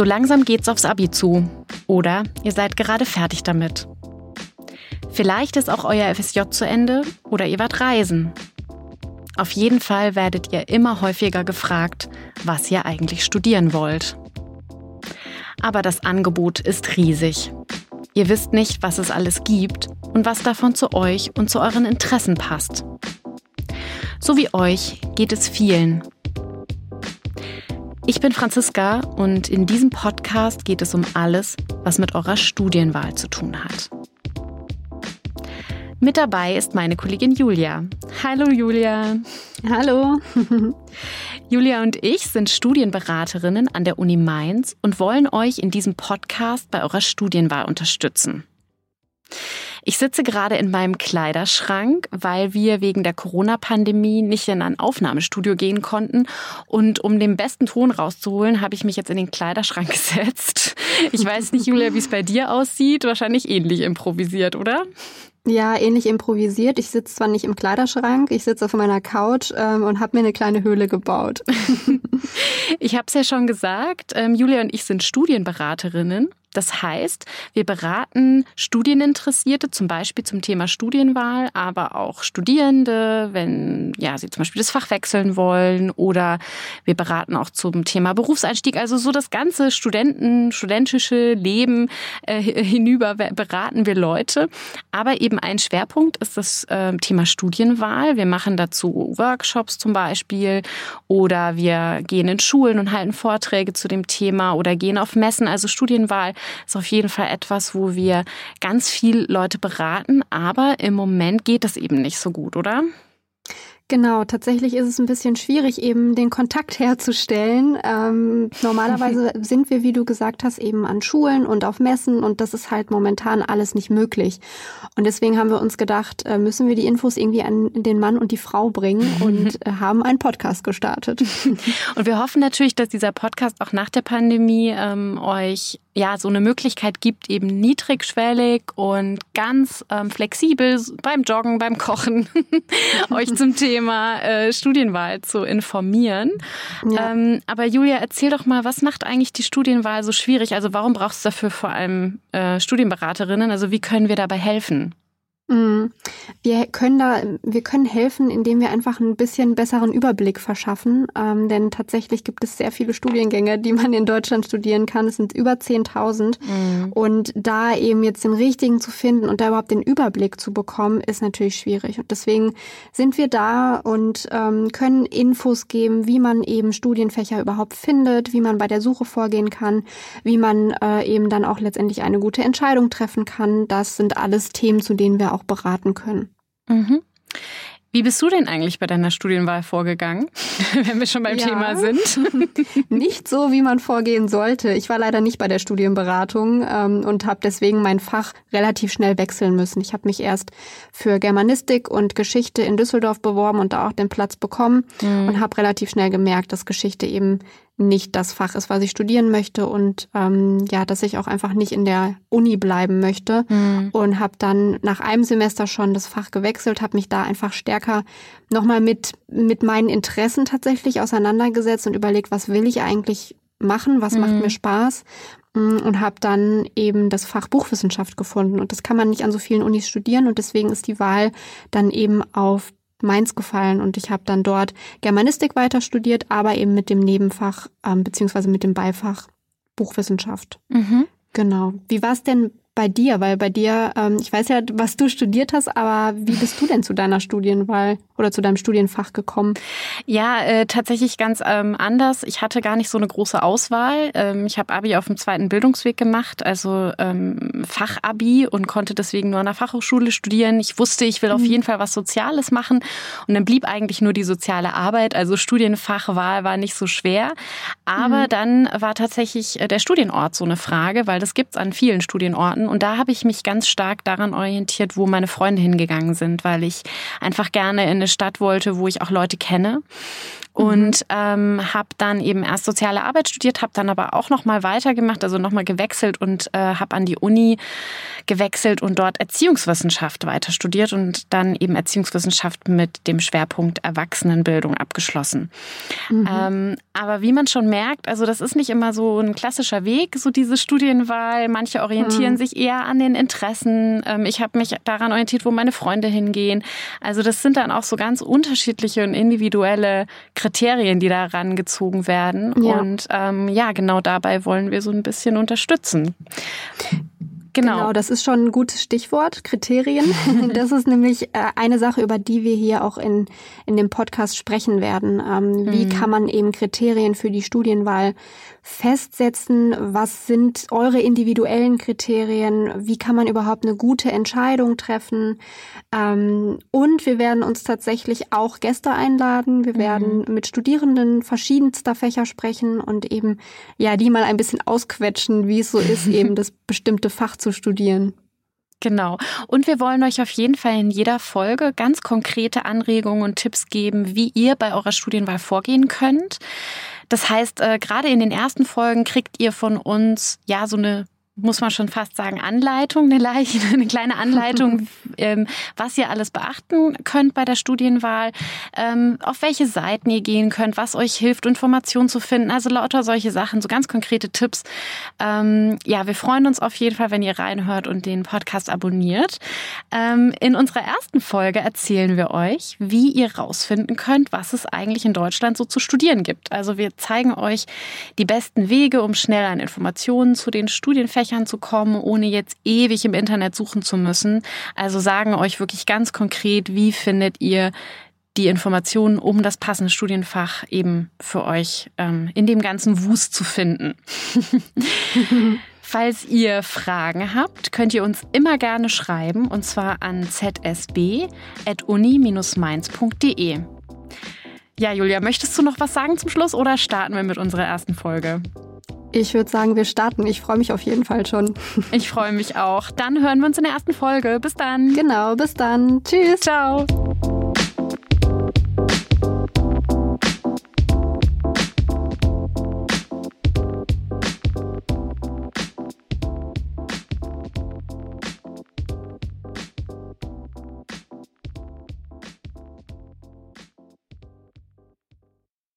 So langsam geht's aufs Abi zu. Oder ihr seid gerade fertig damit. Vielleicht ist auch euer FSJ zu Ende oder ihr wart reisen. Auf jeden Fall werdet ihr immer häufiger gefragt, was ihr eigentlich studieren wollt. Aber das Angebot ist riesig. Ihr wisst nicht, was es alles gibt und was davon zu euch und zu euren Interessen passt. So wie euch geht es vielen. Ich bin Franziska und in diesem Podcast geht es um alles, was mit eurer Studienwahl zu tun hat. Mit dabei ist meine Kollegin Julia. Hallo Julia. Hallo. Julia und ich sind Studienberaterinnen an der Uni Mainz und wollen euch in diesem Podcast bei eurer Studienwahl unterstützen. Ich sitze gerade in meinem Kleiderschrank, weil wir wegen der Corona-Pandemie nicht in ein Aufnahmestudio gehen konnten. Und um den besten Ton rauszuholen, habe ich mich jetzt in den Kleiderschrank gesetzt. Ich weiß nicht, Julia, wie es bei dir aussieht. Wahrscheinlich ähnlich improvisiert, oder? Ja, ähnlich improvisiert. Ich sitze zwar nicht im Kleiderschrank, ich sitze auf meiner Couch ähm, und habe mir eine kleine Höhle gebaut. ich habe es ja schon gesagt, ähm, Julia und ich sind Studienberaterinnen das heißt, wir beraten Studieninteressierte zum Beispiel zum Thema Studienwahl, aber auch Studierende, wenn ja, sie zum Beispiel das Fach wechseln wollen oder wir beraten auch zum Thema Berufseinstieg. Also so das ganze Studenten, studentische Leben äh, hinüber beraten wir Leute. Aber eben ein Schwerpunkt ist das äh, Thema Studienwahl. Wir machen dazu Workshops zum Beispiel oder wir gehen in Schulen und halten Vorträge zu dem Thema oder gehen auf Messen. Also Studienwahl ist auf jeden Fall etwas, wo wir ganz viel Leute beraten, aber im Moment geht es eben nicht so gut, oder? Genau, tatsächlich ist es ein bisschen schwierig, eben den Kontakt herzustellen. Ähm, normalerweise sind wir, wie du gesagt hast, eben an Schulen und auf Messen und das ist halt momentan alles nicht möglich. Und deswegen haben wir uns gedacht, äh, müssen wir die Infos irgendwie an den Mann und die Frau bringen und äh, haben einen Podcast gestartet. Und wir hoffen natürlich, dass dieser Podcast auch nach der Pandemie ähm, euch ja so eine Möglichkeit gibt, eben niedrigschwellig und ganz ähm, flexibel beim Joggen, beim Kochen euch zum Thema äh, Studienwahl zu informieren. Ja. Ähm, aber Julia, erzähl doch mal, was macht eigentlich die Studienwahl so schwierig? Also warum brauchst du dafür vor allem äh, Studienberaterinnen? Also wie können wir dabei helfen? Mhm. Wir können da, wir können helfen, indem wir einfach ein bisschen besseren Überblick verschaffen. Ähm, denn tatsächlich gibt es sehr viele Studiengänge, die man in Deutschland studieren kann. Es sind über 10.000. Mhm. Und da eben jetzt den richtigen zu finden und da überhaupt den Überblick zu bekommen, ist natürlich schwierig. Und deswegen sind wir da und ähm, können Infos geben, wie man eben Studienfächer überhaupt findet, wie man bei der Suche vorgehen kann, wie man äh, eben dann auch letztendlich eine gute Entscheidung treffen kann. Das sind alles Themen, zu denen wir auch auch beraten können. Mhm. Wie bist du denn eigentlich bei deiner Studienwahl vorgegangen, wenn wir schon beim ja. Thema sind? nicht so, wie man vorgehen sollte. Ich war leider nicht bei der Studienberatung ähm, und habe deswegen mein Fach relativ schnell wechseln müssen. Ich habe mich erst für Germanistik und Geschichte in Düsseldorf beworben und da auch den Platz bekommen mhm. und habe relativ schnell gemerkt, dass Geschichte eben nicht das Fach ist, was ich studieren möchte und ähm, ja, dass ich auch einfach nicht in der Uni bleiben möchte mhm. und habe dann nach einem Semester schon das Fach gewechselt, habe mich da einfach stärker nochmal mit mit meinen Interessen tatsächlich auseinandergesetzt und überlegt, was will ich eigentlich machen, was mhm. macht mir Spaß mm, und habe dann eben das Fach Buchwissenschaft gefunden und das kann man nicht an so vielen Unis studieren und deswegen ist die Wahl dann eben auf Mainz gefallen und ich habe dann dort Germanistik weiter studiert, aber eben mit dem Nebenfach ähm, beziehungsweise mit dem Beifach Buchwissenschaft. Mhm. Genau. Wie war es denn bei dir? Weil bei dir, ähm, ich weiß ja, was du studiert hast, aber wie bist du denn zu deiner Studienwahl oder zu deinem Studienfach gekommen? Ja, äh, tatsächlich ganz ähm, anders. Ich hatte gar nicht so eine große Auswahl. Ähm, ich habe Abi auf dem zweiten Bildungsweg gemacht, also ähm, Fachabi und konnte deswegen nur an der Fachhochschule studieren. Ich wusste, ich will mhm. auf jeden Fall was Soziales machen und dann blieb eigentlich nur die soziale Arbeit. Also Studienfachwahl war nicht so schwer. Aber mhm. dann war tatsächlich äh, der Studienort so eine Frage, weil das gibt's an vielen Studienorten Standorten. Und da habe ich mich ganz stark daran orientiert, wo meine Freunde hingegangen sind, weil ich einfach gerne in eine Stadt wollte, wo ich auch Leute kenne. Und ähm, habe dann eben erst soziale Arbeit studiert, habe dann aber auch noch mal weitergemacht, also noch mal gewechselt und äh, habe an die Uni gewechselt und dort Erziehungswissenschaft weiter studiert und dann eben Erziehungswissenschaft mit dem Schwerpunkt Erwachsenenbildung abgeschlossen. Mhm. Ähm, aber wie man schon merkt, also das ist nicht immer so ein klassischer Weg, so diese Studienwahl. Manche orientieren mhm. sich eher an den Interessen. Ähm, ich habe mich daran orientiert, wo meine Freunde hingehen. Also das sind dann auch so ganz unterschiedliche und individuelle Kriterien, die da rangezogen werden. Ja. Und ähm, ja, genau dabei wollen wir so ein bisschen unterstützen. Genau. genau, das ist schon ein gutes Stichwort, Kriterien. das ist nämlich äh, eine Sache, über die wir hier auch in, in dem Podcast sprechen werden. Ähm, mhm. Wie kann man eben Kriterien für die Studienwahl festsetzen? Was sind eure individuellen Kriterien? Wie kann man überhaupt eine gute Entscheidung treffen? Ähm, und wir werden uns tatsächlich auch Gäste einladen. Wir werden mhm. mit Studierenden verschiedenster Fächer sprechen und eben, ja, die mal ein bisschen ausquetschen, wie es so ist, eben das bestimmte Fach zu studieren. Genau. Und wir wollen euch auf jeden Fall in jeder Folge ganz konkrete Anregungen und Tipps geben, wie ihr bei eurer Studienwahl vorgehen könnt. Das heißt, äh, gerade in den ersten Folgen kriegt ihr von uns ja so eine muss man schon fast sagen, Anleitung, eine, kleine Anleitung, ähm, was ihr alles beachten könnt bei der Studienwahl, ähm, auf welche Seiten ihr gehen könnt, was euch hilft, Informationen zu finden. Also lauter solche Sachen, so ganz konkrete Tipps. Ähm, ja, wir freuen uns auf jeden Fall, wenn ihr reinhört und den Podcast abonniert. In unserer ersten Folge erzählen wir euch, wie ihr rausfinden könnt, was es eigentlich in Deutschland so zu studieren gibt. Also wir zeigen euch die besten Wege, um schnell an Informationen zu den Studienfächern Fächern zu kommen, ohne jetzt ewig im Internet suchen zu müssen. Also sagen euch wirklich ganz konkret, wie findet ihr die Informationen, um das passende Studienfach eben für euch ähm, in dem ganzen Wust zu finden. Falls ihr Fragen habt, könnt ihr uns immer gerne schreiben und zwar an zsb.uni-mainz.de. Ja, Julia, möchtest du noch was sagen zum Schluss oder starten wir mit unserer ersten Folge? Ich würde sagen, wir starten. Ich freue mich auf jeden Fall schon. Ich freue mich auch. Dann hören wir uns in der ersten Folge. Bis dann. Genau, bis dann. Tschüss. Ciao.